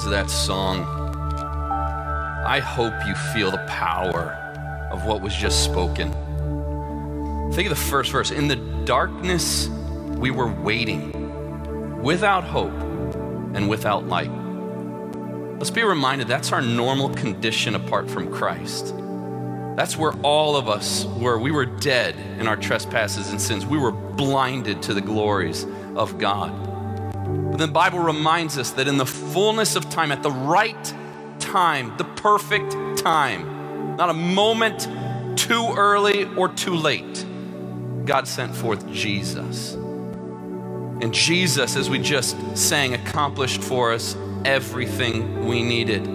words of that song, I hope you feel the power of what was just spoken. Think of the first verse. In the darkness, we were waiting without hope and without light. Let's be reminded that's our normal condition apart from Christ. That's where all of us were. We were dead in our trespasses and sins. We were blinded to the glories of God. The Bible reminds us that in the fullness of time, at the right time, the perfect time, not a moment too early or too late, God sent forth Jesus. And Jesus, as we just sang, accomplished for us everything we needed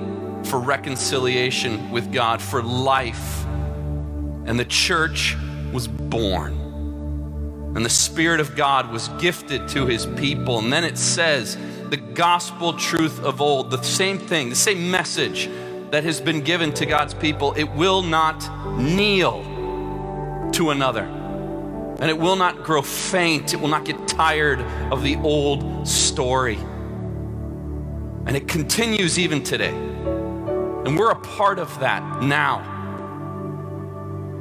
for reconciliation with God, for life. And the church was born. And the Spirit of God was gifted to his people. And then it says, the gospel truth of old, the same thing, the same message that has been given to God's people, it will not kneel to another. And it will not grow faint. It will not get tired of the old story. And it continues even today. And we're a part of that now.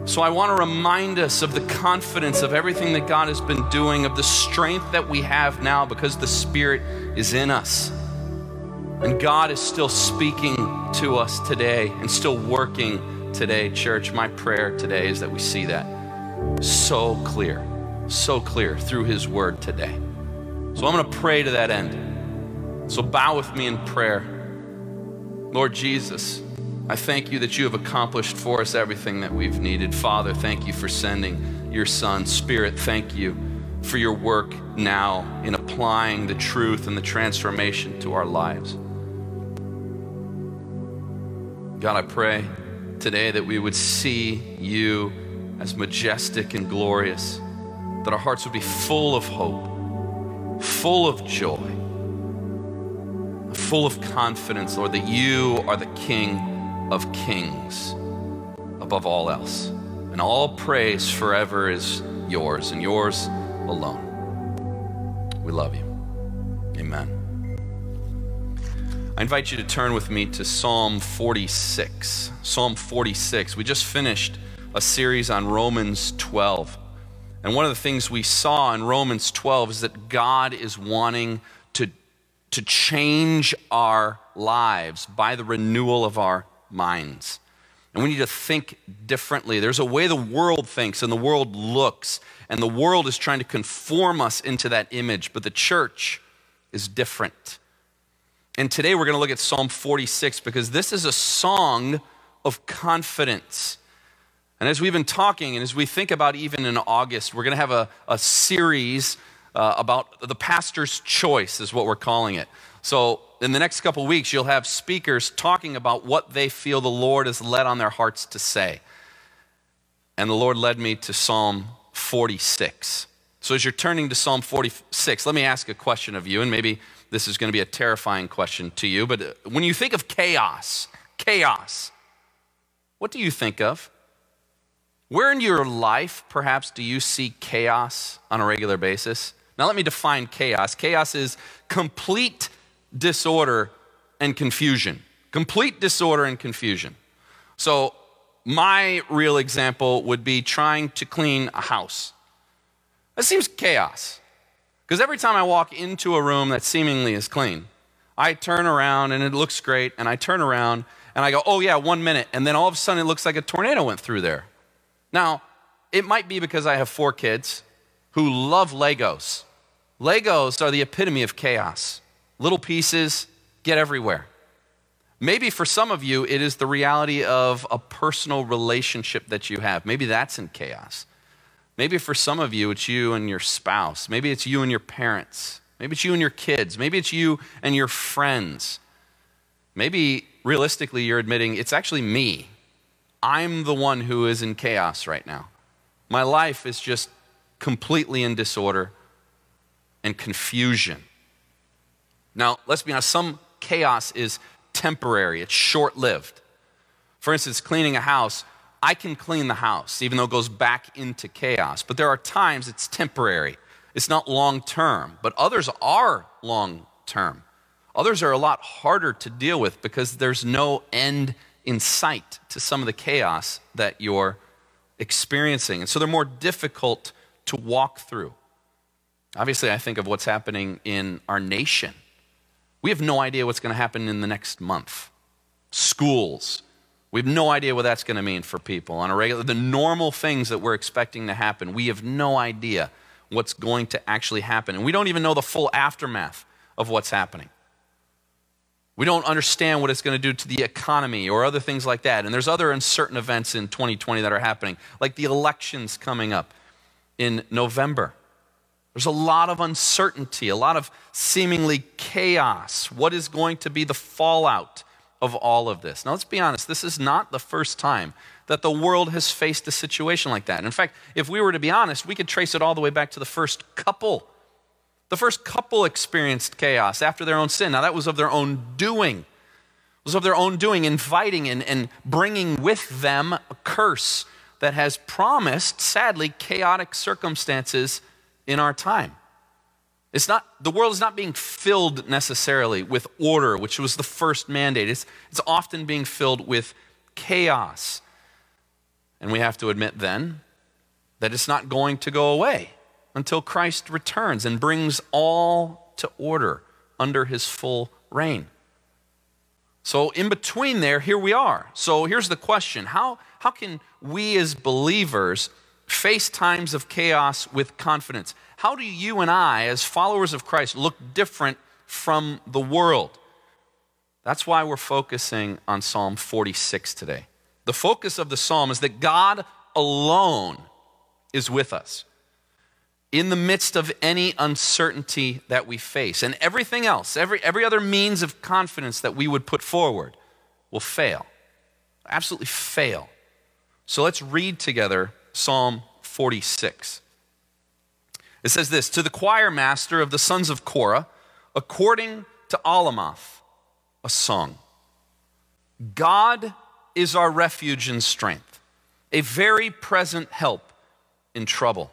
So I want to remind us of the confidence of everything that God has been doing, of the strength that we have now because the Spirit is in us. And God is still speaking to us today and still working today, church. My prayer today is that we see that so clear, so clear through His Word today. So I'm going to pray to that end. So bow with me in prayer. Lord Jesus, I thank you that you have accomplished for us everything that we've needed. Father, thank you for sending your Son. Spirit, thank you for your work now in applying the truth and the transformation to our lives. God, I pray today that we would see you as majestic and glorious, that our hearts would be full of hope, full of joy, full of confidence, Lord, that you are the King of kings above all else. And all praise forever is yours and yours alone. We love you. Amen. I invite you to turn with me to Psalm 46. Psalm 46. We just finished a series on Romans 12. And one of the things we saw in Romans 12 is that God is wanting to, to change our lives by the renewal of our minds. And we need to think differently. There's a way the world thinks and the world looks, and the world is trying to conform us into that image, but the church is different. And today we're going to look at Psalm 46 because this is a song of confidence. And as we've been talking, and as we think about even in August, we're going to have a, a series uh, about the pastor's choice, is what we're calling it. So in the next couple weeks, you'll have speakers talking about what they feel the Lord has led on their hearts to say. And the Lord led me to Psalm 46. So as you're turning to Psalm 46, let me ask a question of you, and maybe this is going to be a terrifying question to you, but uh, when you think of chaos, chaos, what do you think of? Where in your life, perhaps, do you see chaos on a regular basis? Now, let me define chaos. Chaos is complete disorder and confusion. Complete disorder and confusion. So, my real example would be trying to clean a house. That seems chaos. Because every time I walk into a room that seemingly is clean, I turn around and it looks great, and I turn around and I go, oh yeah, one minute. And then all of a sudden it looks like a tornado went through there. Now, it might be because I have four kids who love Legos. Legos are the epitome of chaos. Little pieces get everywhere. Maybe for some of you, it is the reality of a personal relationship that you have. Maybe that's in chaos. Maybe for some of you, it's you and your spouse. Maybe it's you and your parents. Maybe it's you and your kids. Maybe it's you and your friends. Maybe realistically, you're admitting it's actually me. I'm the one who is in chaos right now. My life is just completely in disorder and confusion. Now, let's be honest, some chaos is temporary, it's short lived. For instance, cleaning a house, I can clean the house, even though it goes back into chaos. But there are times it's temporary, it's not long term. But others are long term. Others are a lot harder to deal with because there's no end in sight to some of the chaos that you're experiencing. And so they're more difficult to walk through. Obviously, I think of what's happening in our nation. We have no idea what's going to happen in the next month. Schools, we have no idea what that's going to mean for people on a regular the normal things that we're expecting to happen. We have no idea what's going to actually happen. And we don't even know the full aftermath of what's happening. We don't understand what it's going to do to the economy or other things like that. And there's other uncertain events in 2020 that are happening, like the elections coming up in November. There's a lot of uncertainty, a lot of seemingly chaos. What is going to be the fallout of all of this? Now, let's be honest, this is not the first time that the world has faced a situation like that. In fact, if we were to be honest, we could trace it all the way back to the first couple the first couple experienced chaos after their own sin. Now, that was of their own doing. It was of their own doing, inviting and, and bringing with them a curse that has promised, sadly, chaotic circumstances in our time. It's not, the world is not being filled necessarily with order, which was the first mandate. It's, it's often being filled with chaos. And we have to admit then that it's not going to go away until Christ returns and brings all to order under his full reign. So, in between there, here we are. So, here's the question How, how can we as believers face times of chaos with confidence? How do you and I, as followers of Christ, look different from the world? That's why we're focusing on Psalm 46 today. The focus of the psalm is that God alone is with us in the midst of any uncertainty that we face. And everything else, every, every other means of confidence that we would put forward will fail. Absolutely fail. So let's read together Psalm 46. It says this To the choir master of the sons of Korah, according to Alamoth, a song. God is our refuge and strength, a very present help in trouble.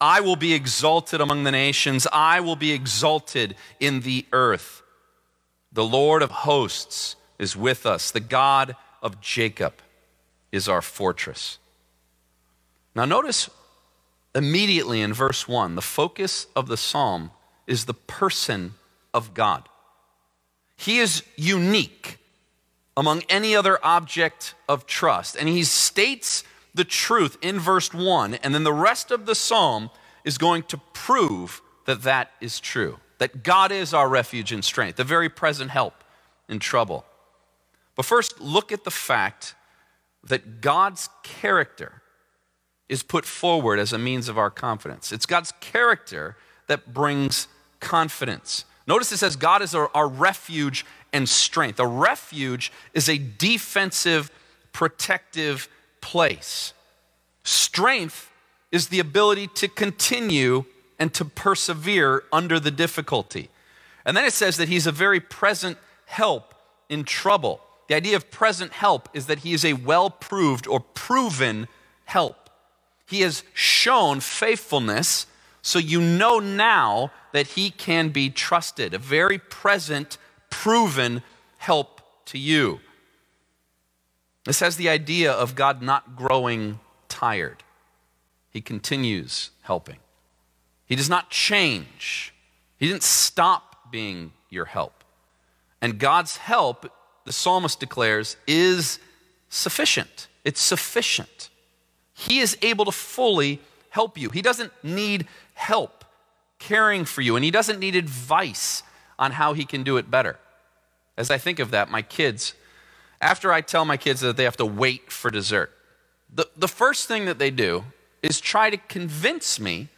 I will be exalted among the nations, I will be exalted in the earth. The Lord of hosts is with us, the God of Jacob is our fortress. Now, notice immediately in verse 1, the focus of the psalm is the person of God. He is unique among any other object of trust, and he states the truth in verse 1, and then the rest of the psalm is going to prove that that is true. That God is our refuge and strength, the very present help in trouble. But first, look at the fact that God's character is put forward as a means of our confidence. It's God's character that brings confidence. Notice it says God is our, our, refuge and strength. A refuge is a defensive, protective place. Strength is the ability to continue and to persevere under the difficulty. And then it says that he's a very present help in trouble. The idea of present help is that he is a well proved or proven help. He has shown faithfulness, so you know now that he can be trusted. A very present, proven help to you. This has the idea of God not growing tired. He continues helping. He does not change. He didn't stop being your help. And God's help, the psalmist declares, is sufficient. It's sufficient. He is able to fully help you. He doesn't need help caring for you, and he doesn't need advice on how he can do it better. As I think of that, my kids, after I tell my kids that they have to wait for dessert, the, the first thing that they do is try to convince me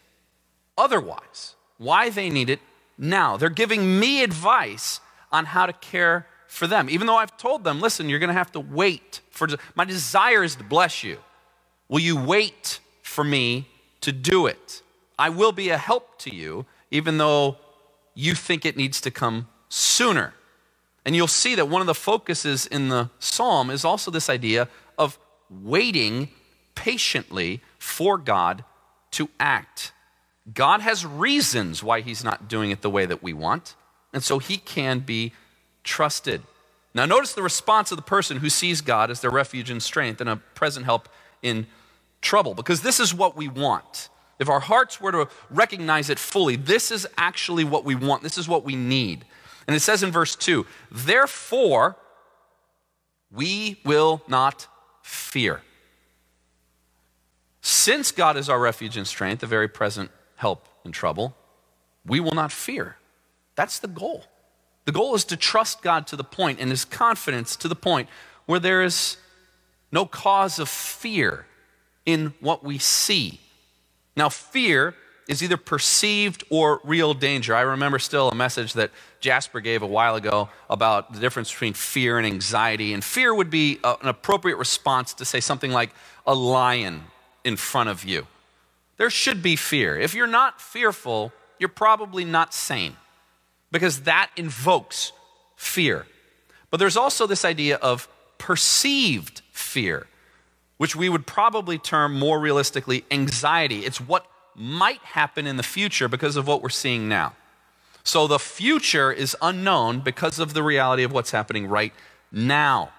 otherwise, why they need it now. They're giving me advice on how to care for them, even though I've told them, listen, you're going to have to wait for my desire is to bless you. Will you wait for me to do it? I will be a help to you, even though you think it needs to come sooner. And you'll see that one of the focuses in the psalm is also this idea of waiting patiently for God to act. God has reasons why he's not doing it the way that we want, and so he can be trusted. Now, notice the response of the person who sees God as their refuge and strength and a present help in trouble, because this is what we want. If our hearts were to recognize it fully, this is actually what we want, this is what we need. And it says in verse 2 Therefore, we will not fear. Since God is our refuge and strength, a very present help in trouble, we will not fear. That's the goal. The goal is to trust God to the point and his confidence to the point where there is no cause of fear in what we see. Now, fear is either perceived or real danger. I remember still a message that Jasper gave a while ago about the difference between fear and anxiety. And fear would be a, an appropriate response to say something like a lion in front of you. There should be fear. If you're not fearful, you're probably not sane because that invokes fear. But there's also this idea of perceived fear, which we would probably term more realistically anxiety. It's what might happen in the future because of what we're seeing now. So the future is unknown because of the reality of what's happening right now.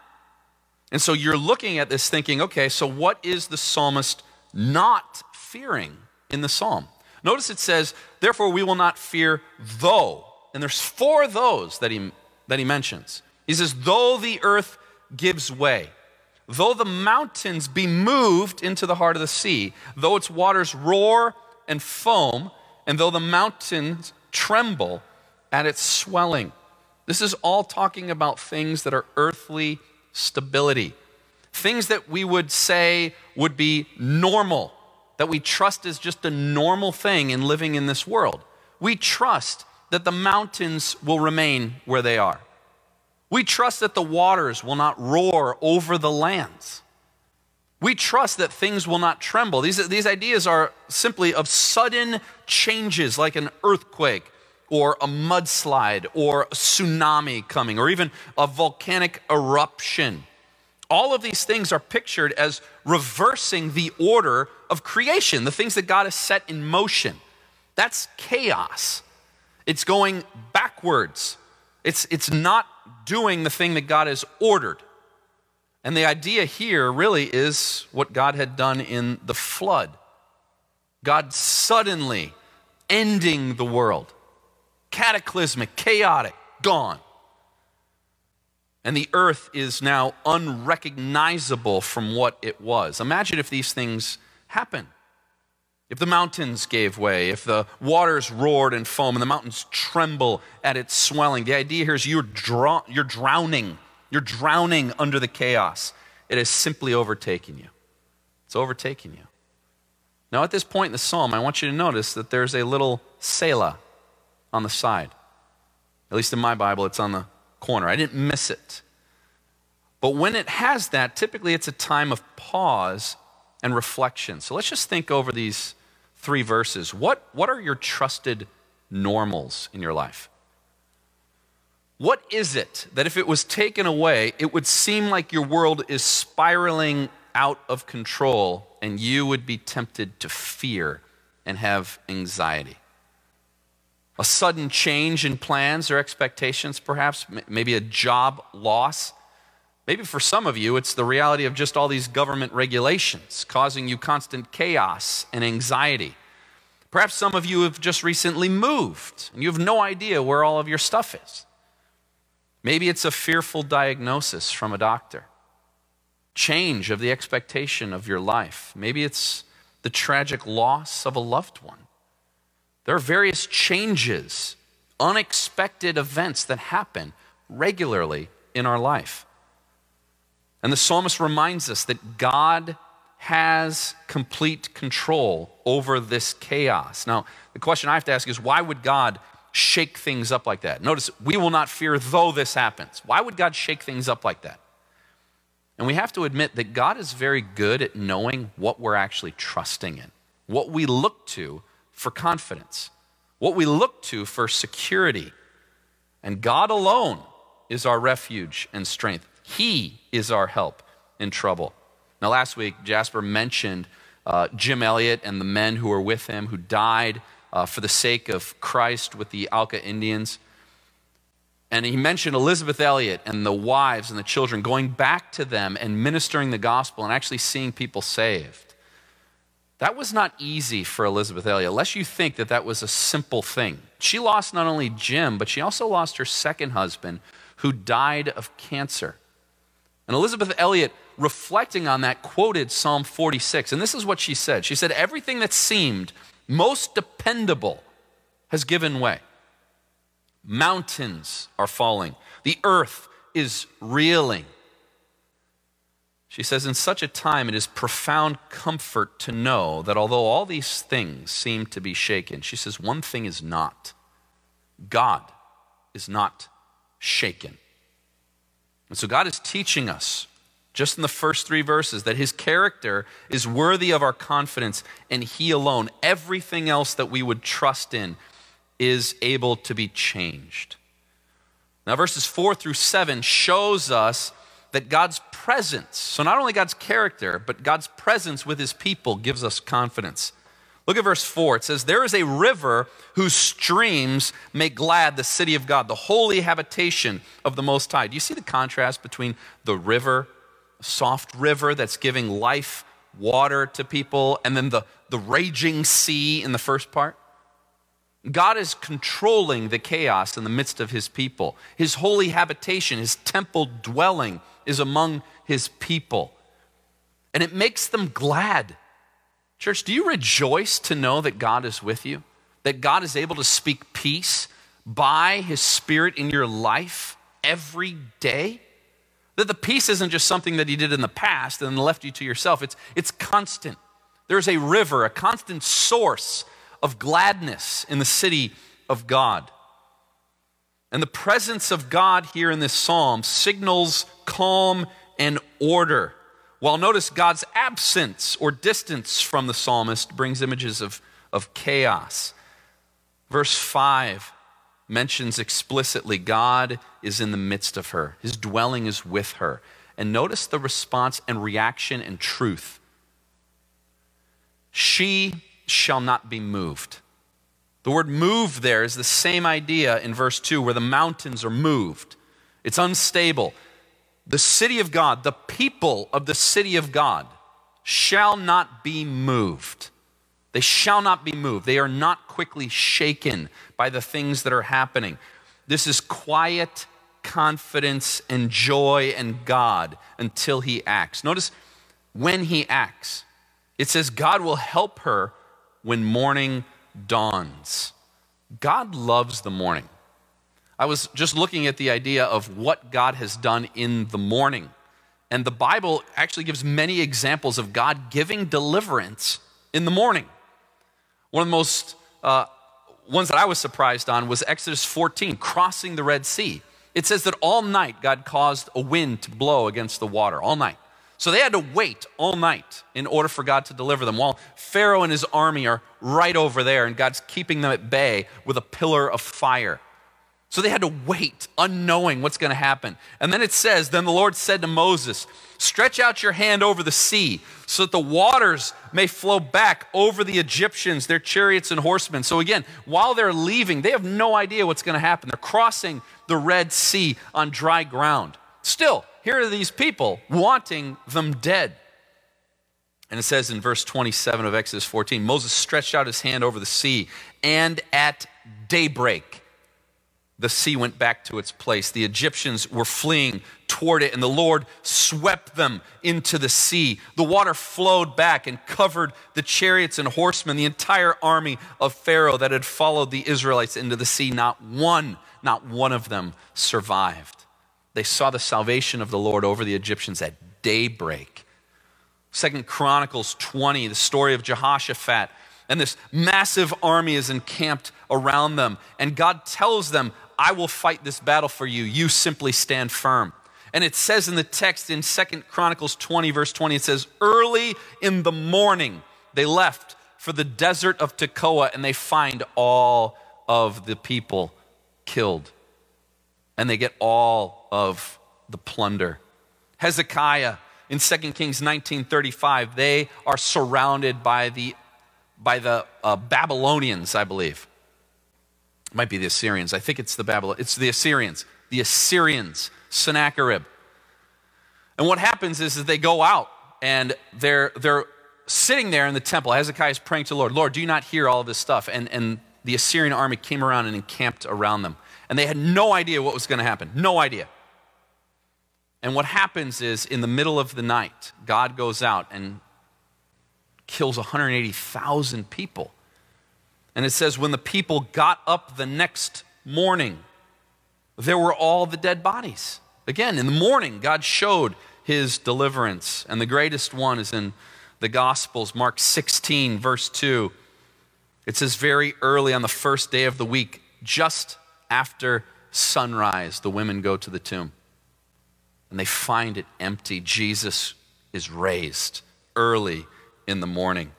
And so you're looking at this thinking, okay, so what is the psalmist not fearing in the psalm? Notice it says, therefore we will not fear though. And there's four those that he, that he mentions. He says, though the earth gives way, though the mountains be moved into the heart of the sea, though its waters roar and foam, and though the mountains tremble at its swelling. This is all talking about things that are earthly stability, things that we would say would be normal, that we trust is just a normal thing in living in this world. We trust that the mountains will remain where they are. We trust that the waters will not roar over the lands. We trust that things will not tremble. These, these ideas are simply of sudden changes, like an earthquake or a mudslide or a tsunami coming or even a volcanic eruption. All of these things are pictured as reversing the order of creation, the things that God has set in motion. That's chaos. It's going backwards. It's, it's not doing the thing that God has ordered. And the idea here really is what God had done in the flood God suddenly ending the world, cataclysmic, chaotic, gone. And the earth is now unrecognizable from what it was. Imagine if these things happened. If the mountains gave way, if the waters roared and foam and the mountains tremble at its swelling, the idea here is you're, draw- you're drowning you're drowning under the chaos. It has simply overtaken you. It's overtaken you. Now, at this point in the psalm, I want you to notice that there's a little Selah on the side. At least in my Bible, it's on the corner. I didn't miss it. But when it has that, typically it's a time of pause and reflection. So let's just think over these three verses. What, what are your trusted normals in your life? What is it that if it was taken away, it would seem like your world is spiraling out of control and you would be tempted to fear and have anxiety? A sudden change in plans or expectations, perhaps, maybe a job loss. Maybe for some of you, it's the reality of just all these government regulations causing you constant chaos and anxiety. Perhaps some of you have just recently moved and you have no idea where all of your stuff is. Maybe it's a fearful diagnosis from a doctor, change of the expectation of your life. Maybe it's the tragic loss of a loved one. There are various changes, unexpected events that happen regularly in our life. And the psalmist reminds us that God has complete control over this chaos. Now, the question I have to ask is why would God shake things up like that? Notice, we will not fear though this happens. Why would God shake things up like that? And we have to admit that God is very good at knowing what we're actually trusting in, what we look to for confidence, what we look to for security. And God alone is our refuge and strength. He is our help in trouble. Now, last week, Jasper mentioned uh, Jim Elliot and the men who were with him who died uh, for the sake of Christ with the Auca Indians. And he mentioned Elisabeth Elliot and the wives and the children going back to them and ministering the gospel and actually seeing people saved. That was not easy for Elisabeth Elliot, unless you think that that was a simple thing. She lost not only Jim, but she also lost her second husband, who died of cancer. And Elisabeth Elliot, reflecting on that, quoted Psalm 46. And this is what she said She said, Everything that seemed most dependable has given way. Mountains are falling, the earth is reeling. She says, In such a time, it is profound comfort to know that although all these things seem to be shaken, she says, one thing is not God is not shaken. And so God is teaching us, just in the first three verses, that his character is worthy of our confidence and he alone. Everything else that we would trust in is able to be changed. Now, verses 4 through 7 shows us that God's presence, so not only God's character, but God's presence with his people gives us confidence. Look at verse 4. It says, There is a river whose streams make glad the city of God, the holy habitation of the Most High. Do you see the contrast between the river, soft river that's giving life, water to people, and then the, the raging sea in the first part? God is controlling the chaos in the midst of his people. His holy habitation, his temple dwelling is among his people. And it makes them glad. Church, do you rejoice to know that God is with you? That God is able to speak peace by his spirit in your life every day? That the peace isn't just something that he did in the past and left you to yourself, it's, it's constant. There's a river, a constant source of gladness in the city of God. And the presence of God here in this psalm signals calm and order. While notice God's absence or distance from the psalmist brings images of, of chaos. Verse 5 mentions explicitly God is in the midst of her, his dwelling is with her. And notice the response and reaction and truth. She shall not be moved. The word move there is the same idea in verse 2 where the mountains are moved. It's unstable. The city of God, the people of the city of God, shall not be moved. They shall not be moved. They are not quickly shaken by the things that are happening. This is quiet confidence and joy in God until He acts. Notice when He acts, it says God will help her when morning dawns. God loves the morning. I was just looking at the idea of what God has done in the morning. And the Bible actually gives many examples of God giving deliverance in the morning. One of the most uh, ones that I was surprised on was Exodus 14, crossing the Red Sea. It says that all night God caused a wind to blow against the water, all night. So they had to wait all night in order for God to deliver them, while Pharaoh and his army are right over there, and God's keeping them at bay with a pillar of fire. So they had to wait, unknowing what's going to happen. And then it says, Then the Lord said to Moses, Stretch out your hand over the sea, so that the waters may flow back over the Egyptians, their chariots and horsemen. So again, while they're leaving, they have no idea what's going to happen. They're crossing the Red Sea on dry ground. Still, here are these people wanting them dead. And it says in verse 27 of Exodus 14 Moses stretched out his hand over the sea, and at daybreak, the sea went back to its place. The Egyptians were fleeing toward it, and the Lord swept them into the sea. The water flowed back and covered the chariots and horsemen, the entire army of Pharaoh that had followed the Israelites into the sea. Not one, not one of them survived. They saw the salvation of the Lord over the Egyptians at daybreak. Second Chronicles 20, the story of Jehoshaphat. And this massive army is encamped around them. And God tells them, I will fight this battle for you. You simply stand firm. And it says in the text in Second Chronicles 20, verse 20, it says, Early in the morning they left for the desert of Tekoa and they find all of the people killed. And they get all of the plunder. Hezekiah in 2 Kings 19:35, they are surrounded by the, by the uh, Babylonians, I believe. It might be the Assyrians. I think it's the Babylon. It's the Assyrians. The Assyrians, Sennacherib. And what happens is, is they go out and they're, they're sitting there in the temple. Hezekiah is praying to the Lord, Lord, do you not hear all this stuff? And, and the Assyrian army came around and encamped around them. And they had no idea what was going to happen. No idea. And what happens is, in the middle of the night, God goes out and kills 180,000 people. And it says, when the people got up the next morning, there were all the dead bodies. Again, in the morning, God showed his deliverance. And the greatest one is in the Gospels, Mark 16, verse 2. It says, very early on the first day of the week, just after sunrise, the women go to the tomb and they find it empty. Jesus is raised early in the morning.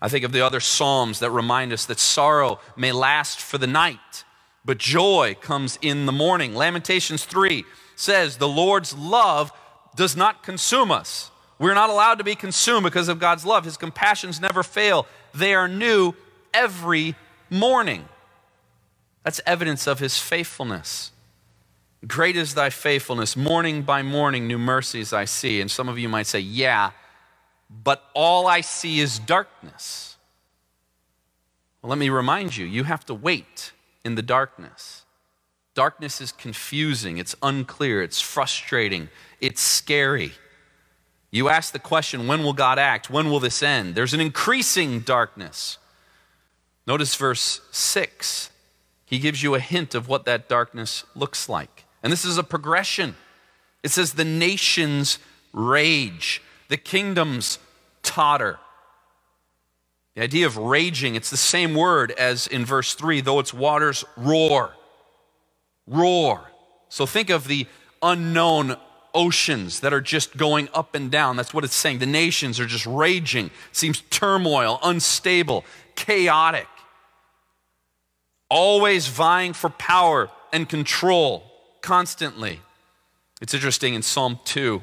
I think of the other Psalms that remind us that sorrow may last for the night, but joy comes in the morning. Lamentations 3 says, The Lord's love does not consume us. We're not allowed to be consumed because of God's love. His compassions never fail, they are new every morning. That's evidence of his faithfulness. Great is thy faithfulness. Morning by morning, new mercies I see. And some of you might say, Yeah, but all I see is darkness. Well, let me remind you, you have to wait in the darkness. Darkness is confusing, it's unclear, it's frustrating, it's scary. You ask the question, when will God act? When will this end? There's an increasing darkness. Notice verse 6. He gives you a hint of what that darkness looks like. And this is a progression. It says, the nations rage, the kingdoms totter. The idea of raging, it's the same word as in verse 3, though its waters roar. Roar. So think of the unknown oceans that are just going up and down. That's what it's saying. The nations are just raging. It seems turmoil, unstable, chaotic. Always vying for power and control constantly. It's interesting in Psalm 2,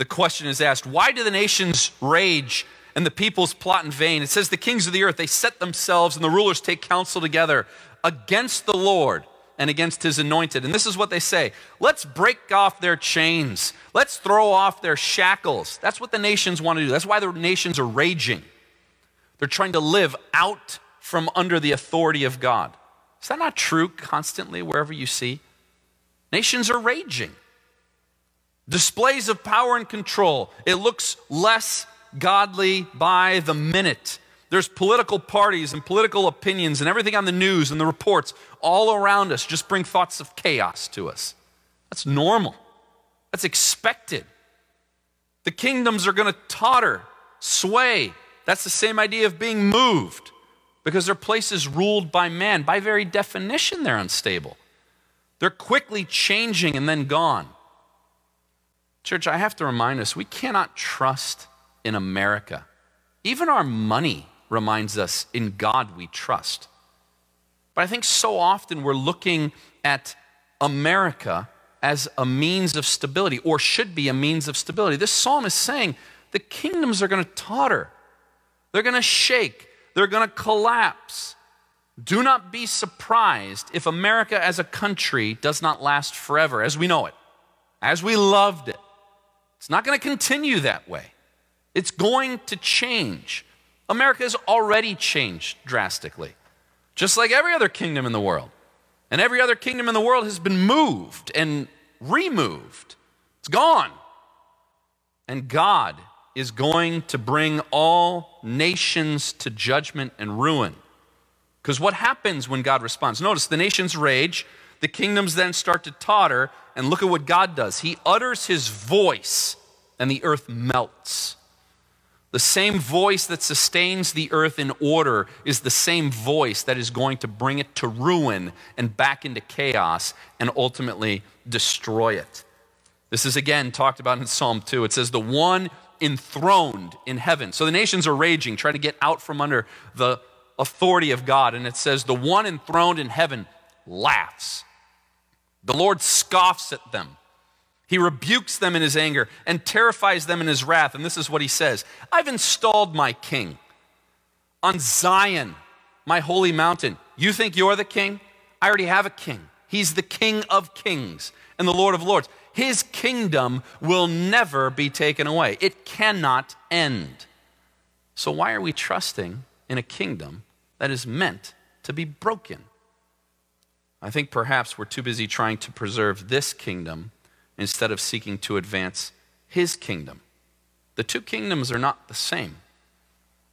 the question is asked why do the nations rage and the peoples plot in vain? It says, The kings of the earth, they set themselves and the rulers take counsel together against the Lord and against his anointed. And this is what they say let's break off their chains, let's throw off their shackles. That's what the nations want to do. That's why the nations are raging. They're trying to live out from under the authority of God. Is that not true constantly wherever you see? Nations are raging. Displays of power and control. It looks less godly by the minute. There's political parties and political opinions and everything on the news and the reports all around us just bring thoughts of chaos to us. That's normal. That's expected. The kingdoms are going to totter, sway. That's the same idea of being moved because their places ruled by man. By very definition, they're unstable. They're quickly changing and then gone. Church, I have to remind us we cannot trust in America. Even our money reminds us in God we trust. But I think so often we're looking at America as a means of stability, or should be a means of stability. This psalm is saying the kingdoms are going to totter, they're going to shake, they're going to collapse. Do not be surprised if America as a country does not last forever as we know it, as we loved it. It's not going to continue that way. It's going to change. America has already changed drastically, just like every other kingdom in the world. And every other kingdom in the world has been moved and removed. It's gone. And God is going to bring all nations to judgment and ruin. Because what happens when God responds? Notice the nations rage, the kingdoms then start to totter, and look at what God does. He utters his voice, and the earth melts. The same voice that sustains the earth in order is the same voice that is going to bring it to ruin and back into chaos and ultimately destroy it. This is again talked about in Psalm 2. It says, The one enthroned in heaven. So the nations are raging, trying to get out from under the authority of God. And it says, The one enthroned in heaven laughs. The Lord scoffs at them. He rebukes them in his anger and terrifies them in his wrath. And this is what he says I've installed my king on Zion, my holy mountain. You think you're the king? I already have a king. He's the king of kings and the Lord of lords. His kingdom will never be taken away, it cannot end. So, why are we trusting in a kingdom that is meant to be broken? I think perhaps we're too busy trying to preserve this kingdom instead of seeking to advance his kingdom. The two kingdoms are not the same.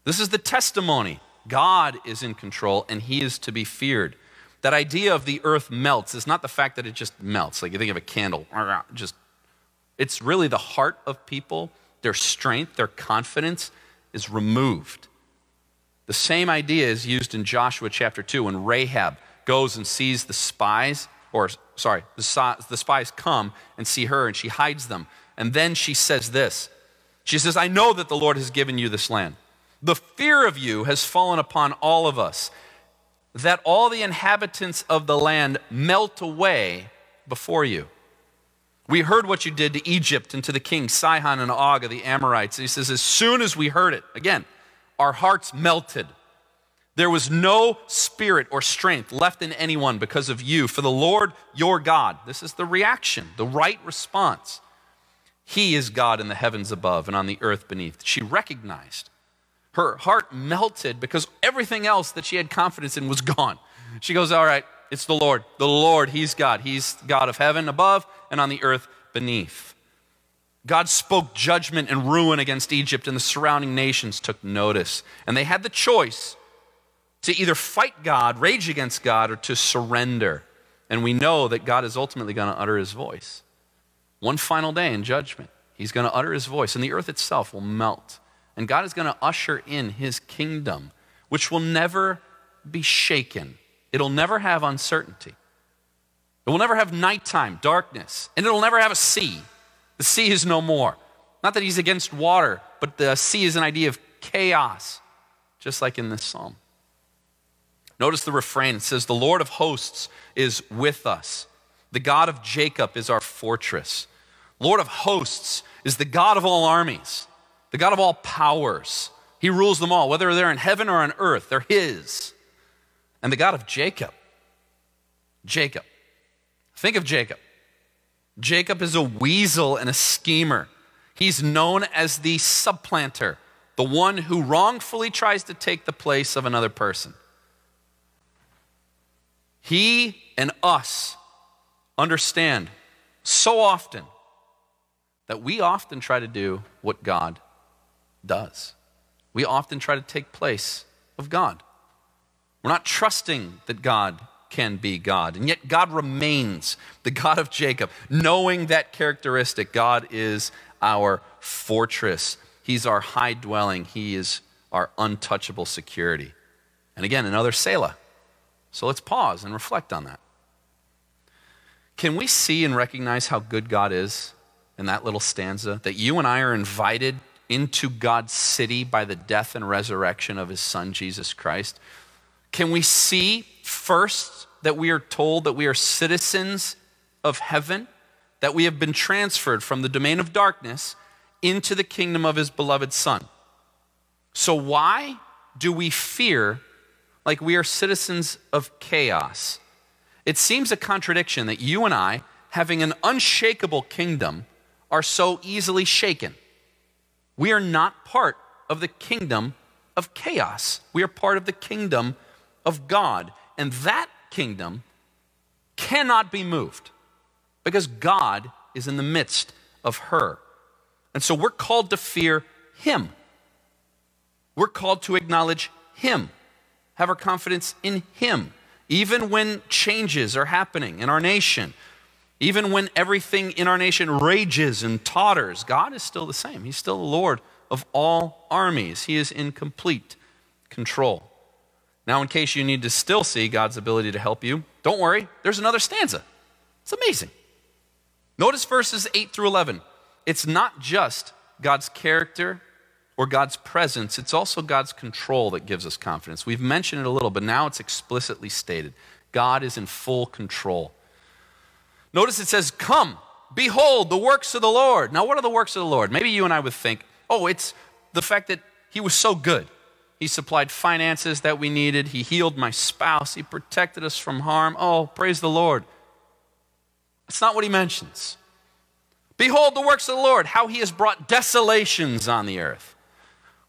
This is the testimony. God is in control and he is to be feared. That idea of the earth melts is not the fact that it just melts. Like you think of a candle, just it's really the heart of people, their strength, their confidence is removed. The same idea is used in Joshua chapter 2 when Rahab goes and sees the spies, or sorry, the, the spies come and see her and she hides them. And then she says this She says, I know that the Lord has given you this land. The fear of you has fallen upon all of us that all the inhabitants of the land melt away before you. We heard what you did to Egypt and to the king Sihon and Og of the Amorites. And he says, as soon as we heard it, again, our hearts melted. There was no spirit or strength left in anyone because of you. For the Lord your God, this is the reaction, the right response. He is God in the heavens above and on the earth beneath. She recognized her heart melted because everything else that she had confidence in was gone. She goes, All right, it's the Lord. The Lord, He's God. He's God of heaven above and on the earth beneath. God spoke judgment and ruin against Egypt, and the surrounding nations took notice. And they had the choice to either fight God, rage against God, or to surrender. And we know that God is ultimately going to utter his voice. One final day in judgment, he's going to utter his voice, and the earth itself will melt. And God is going to usher in his kingdom, which will never be shaken. It'll never have uncertainty. It will never have nighttime, darkness, and it'll never have a sea. The sea is no more. Not that he's against water, but the sea is an idea of chaos, just like in this psalm. Notice the refrain it says, The Lord of hosts is with us. The God of Jacob is our fortress. Lord of hosts is the God of all armies the God of all powers. He rules them all, whether they're in heaven or on earth, they're His. And the God of Jacob. Jacob. Think of Jacob. Jacob is a weasel and a schemer. He's known as the supplanter, the one who wrongfully tries to take the place of another person. He and us understand so often that we often try to do what God does. We often try to take place of God. We're not trusting that God can be God. And yet, God remains the God of Jacob. Knowing that characteristic, God is our fortress. He's our high dwelling. He is our untouchable security. And again, another Selah. So let's pause and reflect on that. Can we see and recognize how good God is in that little stanza? That you and I are invited into God's city by the death and resurrection of his son, Jesus Christ? Can we see first that we are told that we are citizens of heaven, that we have been transferred from the domain of darkness into the kingdom of his beloved son? So, why do we fear like we are citizens of chaos? It seems a contradiction that you and I, having an unshakable kingdom, are so easily shaken. We are not part of the kingdom of chaos. We are part of the kingdom of God. And that kingdom cannot be moved because God is in the midst of her. And so we're called to fear Him. We're called to acknowledge Him, have our confidence in Him, even when changes are happening in our nation, even when everything in our nation rages and totters. God is still the same. He's still the Lord of all armies, He is in complete control. Now, in case you need to still see God's ability to help you, don't worry, there's another stanza. It's amazing. Notice verses 8 through 11. It's not just God's character or God's presence, it's also God's control that gives us confidence. We've mentioned it a little, but now it's explicitly stated God is in full control. Notice it says, Come, behold the works of the Lord. Now, what are the works of the Lord? Maybe you and I would think, oh, it's the fact that He was so good. He supplied finances that we needed. He healed my spouse. He protected us from harm. Oh, praise the Lord. That's not what he mentions. Behold the works of the Lord, how he has brought desolations on the earth.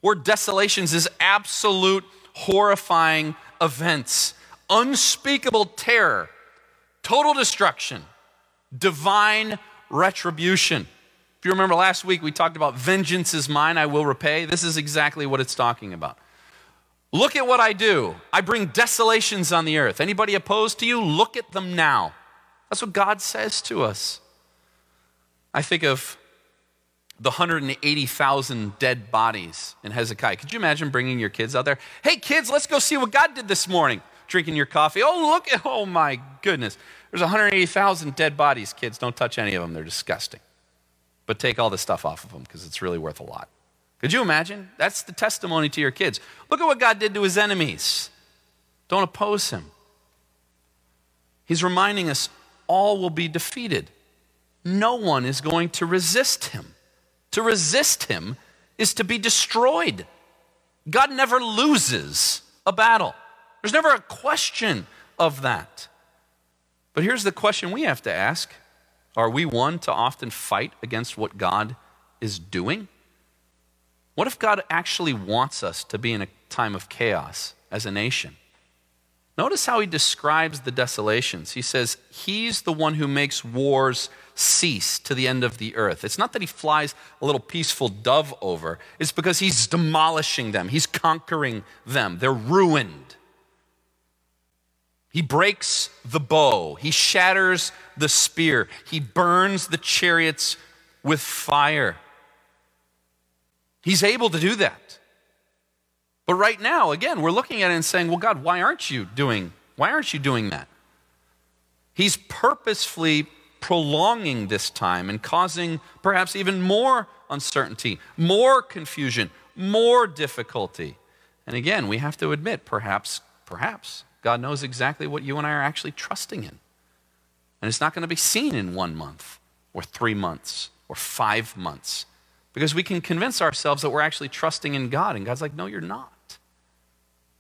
Word desolations is absolute horrifying events, unspeakable terror, total destruction, divine retribution. If you remember last week, we talked about vengeance is mine, I will repay. This is exactly what it's talking about. Look at what I do. I bring desolations on the earth. Anybody opposed to you? Look at them now. That's what God says to us. I think of the 180,000 dead bodies in Hezekiah. Could you imagine bringing your kids out there? Hey, kids, let's go see what God did this morning. Drinking your coffee. Oh, look at, oh my goodness. There's 180,000 dead bodies, kids. Don't touch any of them, they're disgusting. But take all the stuff off of them because it's really worth a lot. Could you imagine? That's the testimony to your kids. Look at what God did to his enemies. Don't oppose him. He's reminding us all will be defeated. No one is going to resist him. To resist him is to be destroyed. God never loses a battle, there's never a question of that. But here's the question we have to ask Are we one to often fight against what God is doing? What if God actually wants us to be in a time of chaos as a nation? Notice how he describes the desolations. He says, He's the one who makes wars cease to the end of the earth. It's not that he flies a little peaceful dove over, it's because he's demolishing them, he's conquering them. They're ruined. He breaks the bow, he shatters the spear, he burns the chariots with fire. He's able to do that. But right now, again, we're looking at it and saying, well, God, why aren't you doing, why aren't you doing that? He's purposefully prolonging this time and causing perhaps even more uncertainty, more confusion, more difficulty. And again, we have to admit, perhaps, perhaps, God knows exactly what you and I are actually trusting in. And it's not going to be seen in one month or three months or five months. Because we can convince ourselves that we're actually trusting in God, and God's like, no, you're not.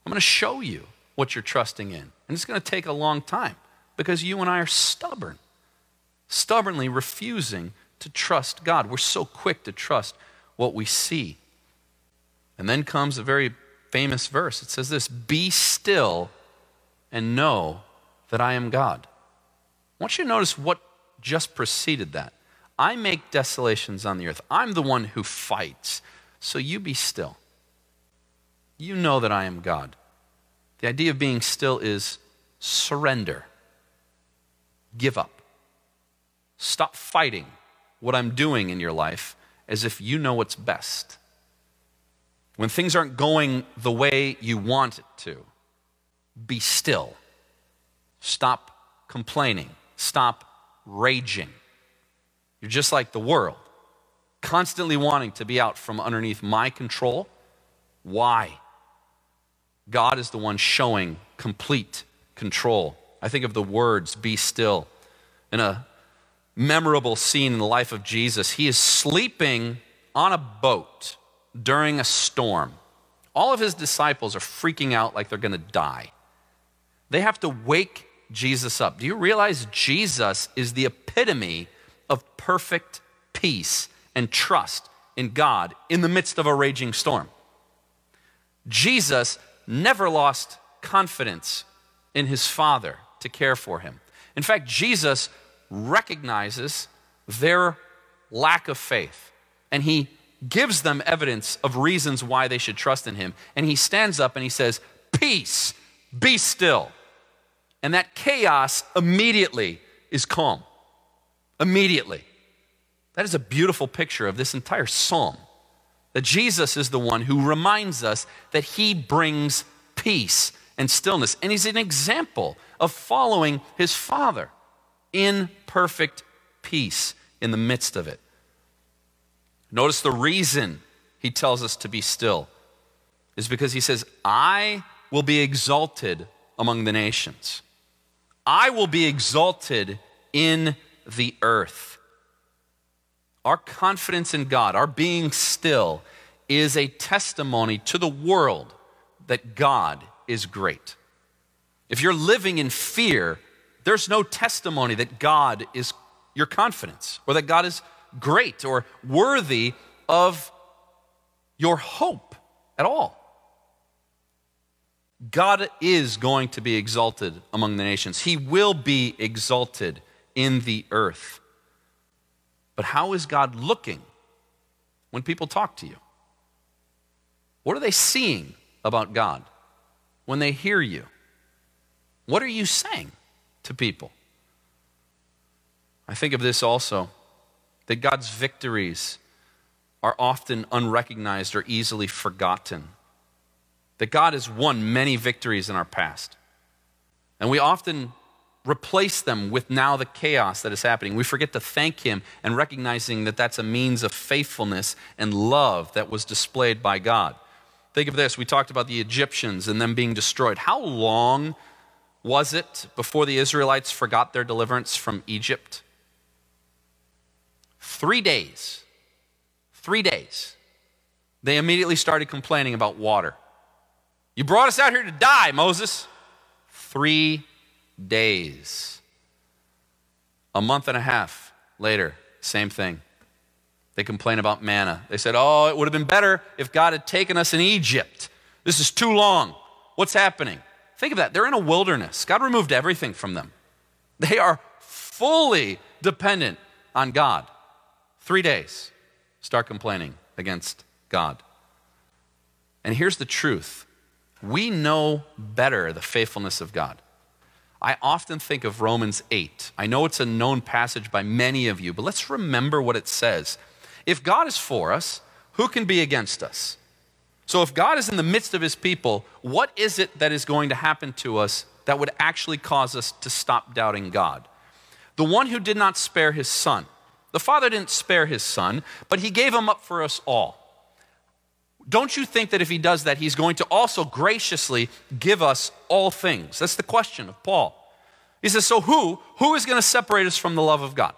I'm going to show you what you're trusting in. And it's going to take a long time because you and I are stubborn, stubbornly refusing to trust God. We're so quick to trust what we see. And then comes a very famous verse. It says this Be still and know that I am God. I want you to notice what just preceded that. I make desolations on the earth. I'm the one who fights. So you be still. You know that I am God. The idea of being still is surrender, give up. Stop fighting what I'm doing in your life as if you know what's best. When things aren't going the way you want it to, be still. Stop complaining. Stop raging. You're just like the world, constantly wanting to be out from underneath my control. Why? God is the one showing complete control. I think of the words, be still. In a memorable scene in the life of Jesus, he is sleeping on a boat during a storm. All of his disciples are freaking out like they're going to die. They have to wake Jesus up. Do you realize Jesus is the epitome of perfect peace and trust in God in the midst of a raging storm. Jesus never lost confidence in his Father to care for him. In fact, Jesus recognizes their lack of faith and he gives them evidence of reasons why they should trust in him. And he stands up and he says, Peace, be still. And that chaos immediately is calm. Immediately. That is a beautiful picture of this entire psalm. That Jesus is the one who reminds us that he brings peace and stillness. And he's an example of following his Father in perfect peace in the midst of it. Notice the reason he tells us to be still is because he says, I will be exalted among the nations. I will be exalted in the earth. Our confidence in God, our being still, is a testimony to the world that God is great. If you're living in fear, there's no testimony that God is your confidence or that God is great or worthy of your hope at all. God is going to be exalted among the nations. He will be exalted in the earth. But how is God looking when people talk to you? What are they seeing about God when they hear you? What are you saying to people? I think of this also that God's victories are often unrecognized or easily forgotten. That God has won many victories in our past. And we often replace them with now the chaos that is happening. We forget to thank Him and recognizing that that's a means of faithfulness and love that was displayed by God. Think of this we talked about the Egyptians and them being destroyed. How long was it before the Israelites forgot their deliverance from Egypt? Three days. Three days. They immediately started complaining about water. You brought us out here to die, Moses. Three days. A month and a half later, same thing. They complain about manna. They said, Oh, it would have been better if God had taken us in Egypt. This is too long. What's happening? Think of that. They're in a wilderness. God removed everything from them. They are fully dependent on God. Three days, start complaining against God. And here's the truth we know better the faithfulness of God. I often think of Romans 8. I know it's a known passage by many of you, but let's remember what it says. If God is for us, who can be against us? So, if God is in the midst of his people, what is it that is going to happen to us that would actually cause us to stop doubting God? The one who did not spare his son the Father didn't spare his Son, but he gave him up for us all. Don't you think that if he does that, he's going to also graciously give us all things? That's the question of Paul. He says, So who? Who is going to separate us from the love of God?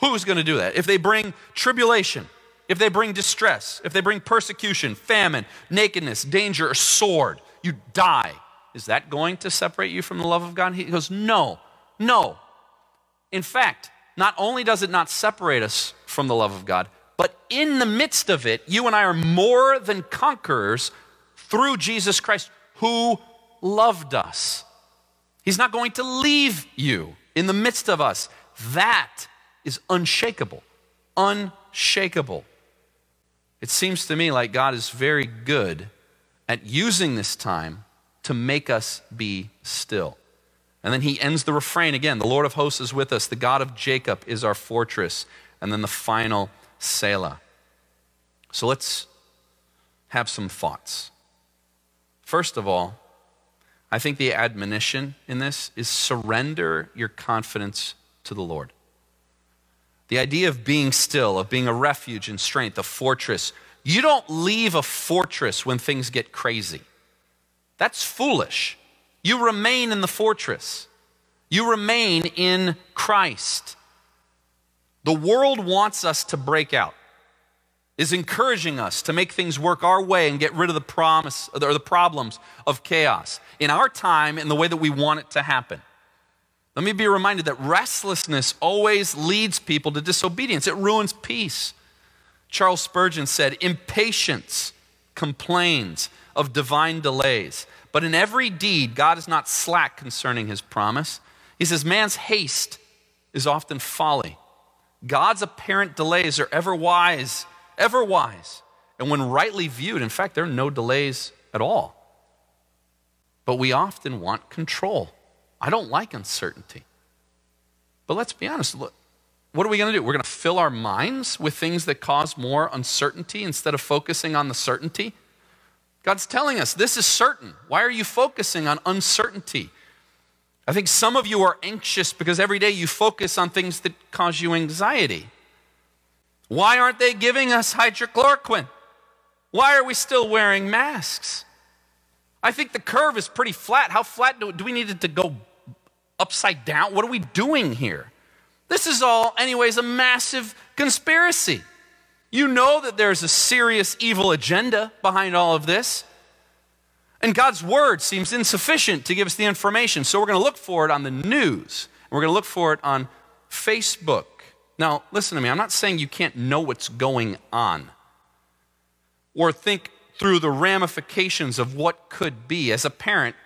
Who is going to do that? If they bring tribulation, if they bring distress, if they bring persecution, famine, nakedness, danger, or sword, you die. Is that going to separate you from the love of God? He goes, No, no. In fact, not only does it not separate us from the love of God, but in the midst of it, you and I are more than conquerors through Jesus Christ who loved us. He's not going to leave you in the midst of us. That is unshakable. Unshakable. It seems to me like God is very good at using this time to make us be still. And then he ends the refrain again The Lord of hosts is with us, the God of Jacob is our fortress. And then the final Selah. So let's have some thoughts. First of all, I think the admonition in this is surrender your confidence to the Lord. The idea of being still, of being a refuge and strength, a fortress. You don't leave a fortress when things get crazy. That's foolish. You remain in the fortress. You remain in Christ. The world wants us to break out, is encouraging us to make things work our way and get rid of the promise or the problems of chaos in our time in the way that we want it to happen. Let me be reminded that restlessness always leads people to disobedience. It ruins peace. Charles Spurgeon said, Impatience complains of divine delays. But in every deed, God is not slack concerning his promise. He says, Man's haste is often folly. God's apparent delays are ever wise, ever wise. And when rightly viewed, in fact, there are no delays at all. But we often want control. I don't like uncertainty. But let's be honest. Look, what are we going to do? We're going to fill our minds with things that cause more uncertainty instead of focusing on the certainty? God's telling us this is certain. Why are you focusing on uncertainty? I think some of you are anxious because every day you focus on things that cause you anxiety. Why aren't they giving us hydrochloroquine? Why are we still wearing masks? I think the curve is pretty flat. How flat do, do we need it to go upside down? What are we doing here? This is all, anyways, a massive conspiracy. You know that there's a serious evil agenda behind all of this. And God's word seems insufficient to give us the information. So we're going to look for it on the news. We're going to look for it on Facebook. Now, listen to me. I'm not saying you can't know what's going on or think through the ramifications of what could be. As a parent,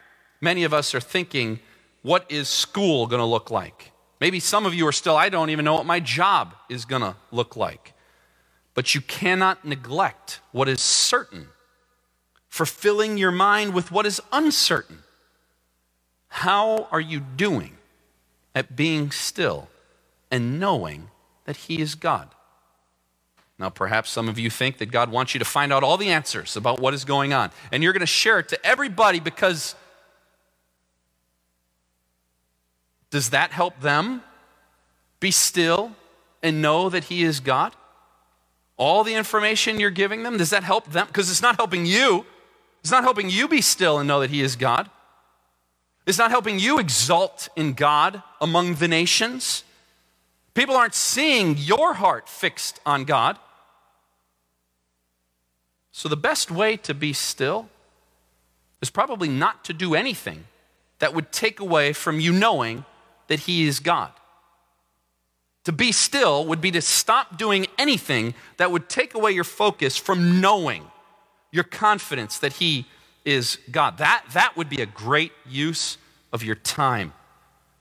many of us are thinking, what is school going to look like? Maybe some of you are still, I don't even know what my job is going to look like. But you cannot neglect what is certain for filling your mind with what is uncertain. How are you doing at being still and knowing that He is God? Now, perhaps some of you think that God wants you to find out all the answers about what is going on, and you're going to share it to everybody because does that help them be still and know that He is God? All the information you're giving them, does that help them? Because it's not helping you. It's not helping you be still and know that He is God. It's not helping you exalt in God among the nations. People aren't seeing your heart fixed on God. So, the best way to be still is probably not to do anything that would take away from you knowing that He is God. To be still would be to stop doing anything that would take away your focus from knowing your confidence that He is God. That, that would be a great use of your time.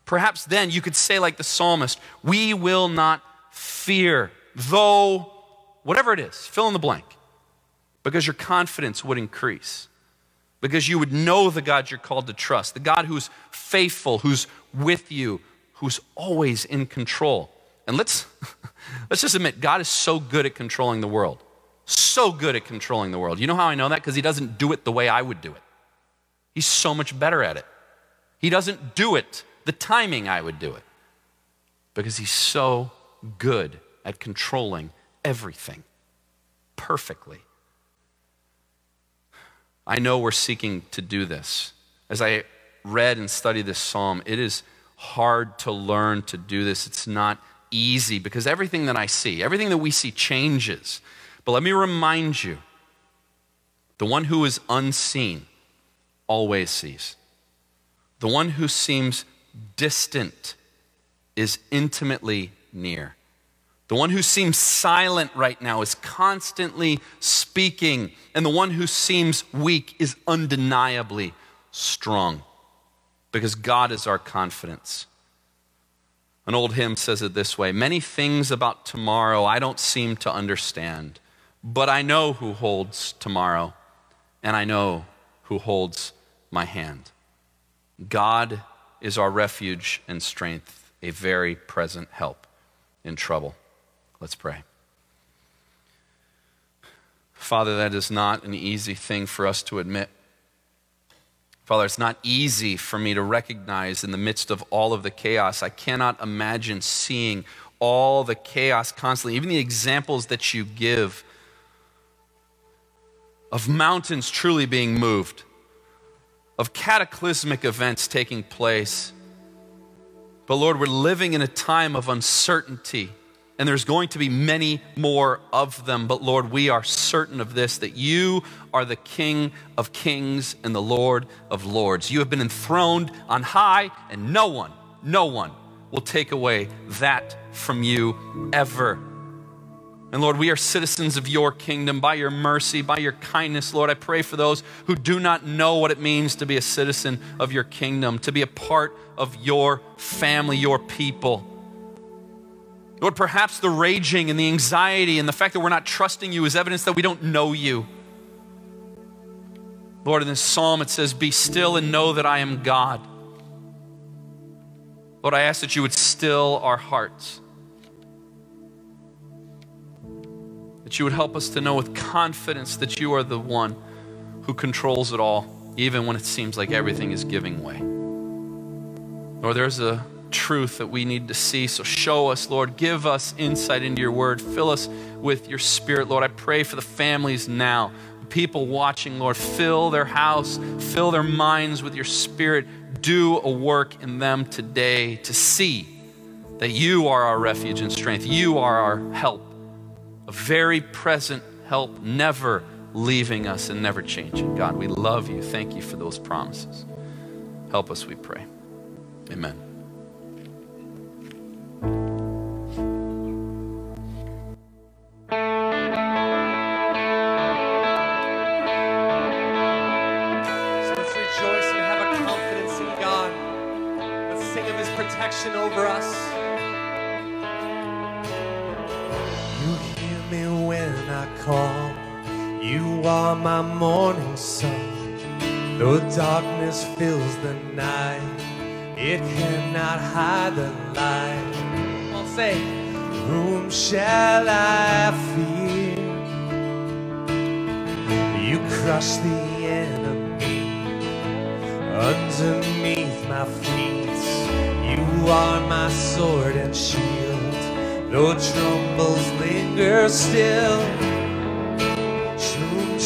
Perhaps then you could say, like the psalmist, We will not fear, though, whatever it is, fill in the blank, because your confidence would increase. Because you would know the God you're called to trust, the God who's faithful, who's with you, who's always in control. And let's, let's just admit, God is so good at controlling the world so good at controlling the world. You know how I know that? Because he doesn't do it the way I would do it. He's so much better at it. He doesn't do it the timing I would do it. Because he's so good at controlling everything perfectly. I know we're seeking to do this. As I read and studied this psalm, it is hard to learn to do this. It's not easy because everything that I see, everything that we see changes. But let me remind you the one who is unseen always sees. The one who seems distant is intimately near. The one who seems silent right now is constantly speaking, and the one who seems weak is undeniably strong because God is our confidence. An old hymn says it this way Many things about tomorrow I don't seem to understand. But I know who holds tomorrow, and I know who holds my hand. God is our refuge and strength, a very present help in trouble. Let's pray. Father, that is not an easy thing for us to admit. Father, it's not easy for me to recognize in the midst of all of the chaos. I cannot imagine seeing all the chaos constantly, even the examples that you give of mountains truly being moved, of cataclysmic events taking place. But Lord, we're living in a time of uncertainty, and there's going to be many more of them. But Lord, we are certain of this that you are the King of kings and the Lord of lords. You have been enthroned on high, and no one, no one will take away that from you ever. And Lord, we are citizens of your kingdom by your mercy, by your kindness. Lord, I pray for those who do not know what it means to be a citizen of your kingdom, to be a part of your family, your people. Lord, perhaps the raging and the anxiety and the fact that we're not trusting you is evidence that we don't know you. Lord, in this psalm it says, Be still and know that I am God. Lord, I ask that you would still our hearts. That you would help us to know with confidence that you are the one who controls it all, even when it seems like everything is giving way. Lord, there's a truth that we need to see. So show us, Lord. Give us insight into your word. Fill us with your spirit, Lord. I pray for the families now, people watching, Lord. Fill their house, fill their minds with your spirit. Do a work in them today to see that you are our refuge and strength. You are our help very present help, never leaving us and never changing. God, we love you. Thank you for those promises. Help us, we pray. Amen. Are my morning sun. Though darkness fills the night, it cannot hide the light. On, say, whom shall I fear? You crush the enemy underneath my feet. You are my sword and shield. Though troubles linger still,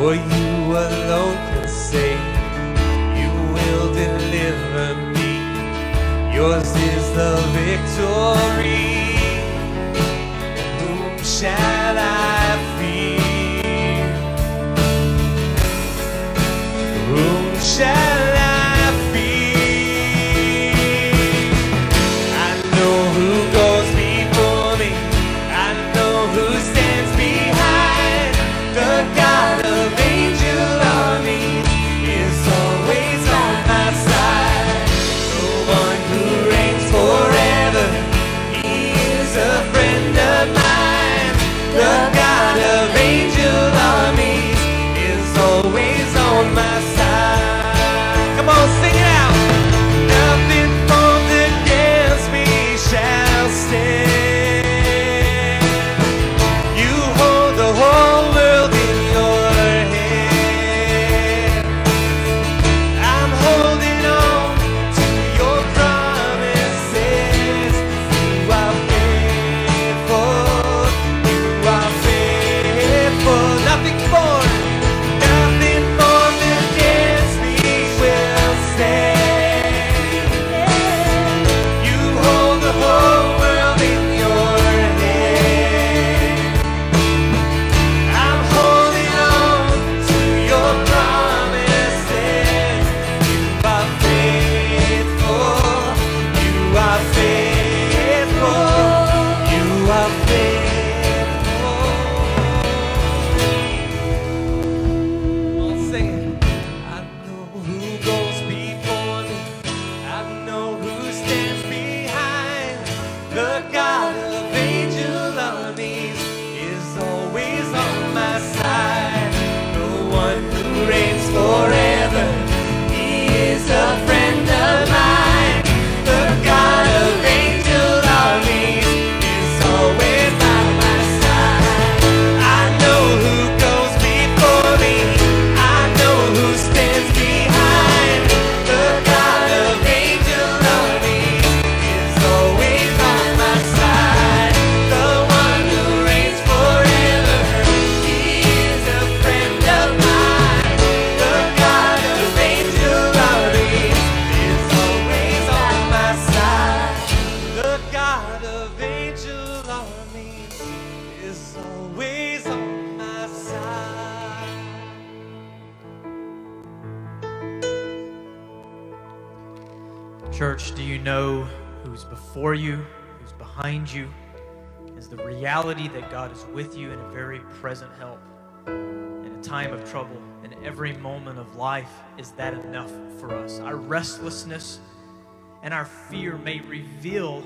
for you alone can save. You will deliver me. Yours is the victory. Whom shall before you, who's behind you? Is the reality that God is with you in a very present help in a time of trouble in every moment of life is that enough for us our restlessness and our fear may reveal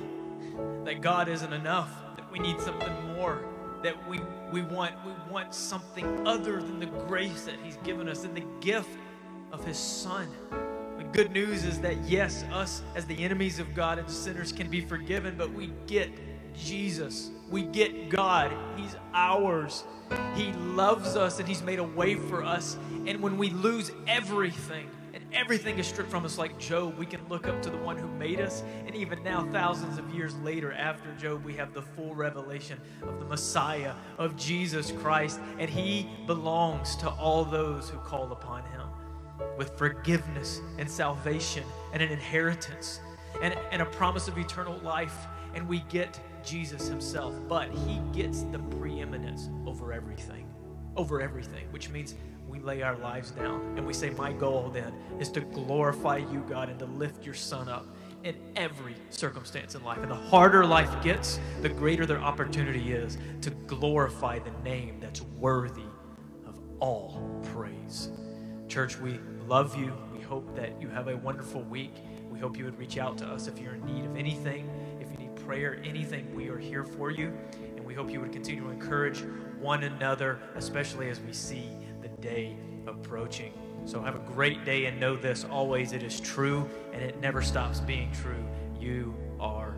that God isn't enough that we need something more that we we want we want something other than the grace that he's given us and the gift of his son good news is that yes us as the enemies of God and sinners can be forgiven but we get Jesus we get God. He's ours. He loves us and He's made a way for us. And when we lose everything and everything is stripped from us, like Job, we can look up to the one who made us. And even now, thousands of years later, after Job, we have the full revelation of the Messiah, of Jesus Christ. And He belongs to all those who call upon Him with forgiveness and salvation and an inheritance and, and a promise of eternal life. And we get Jesus himself, but he gets the preeminence over everything, over everything, which means we lay our lives down and we say, My goal then is to glorify you, God, and to lift your son up in every circumstance in life. And the harder life gets, the greater their opportunity is to glorify the name that's worthy of all praise. Church, we love you. We hope that you have a wonderful week. We hope you would reach out to us if you're in need of anything if you need prayer, anything, we are here for you. And we hope you would continue to encourage one another, especially as we see the day approaching. So have a great day and know this always it is true and it never stops being true. You are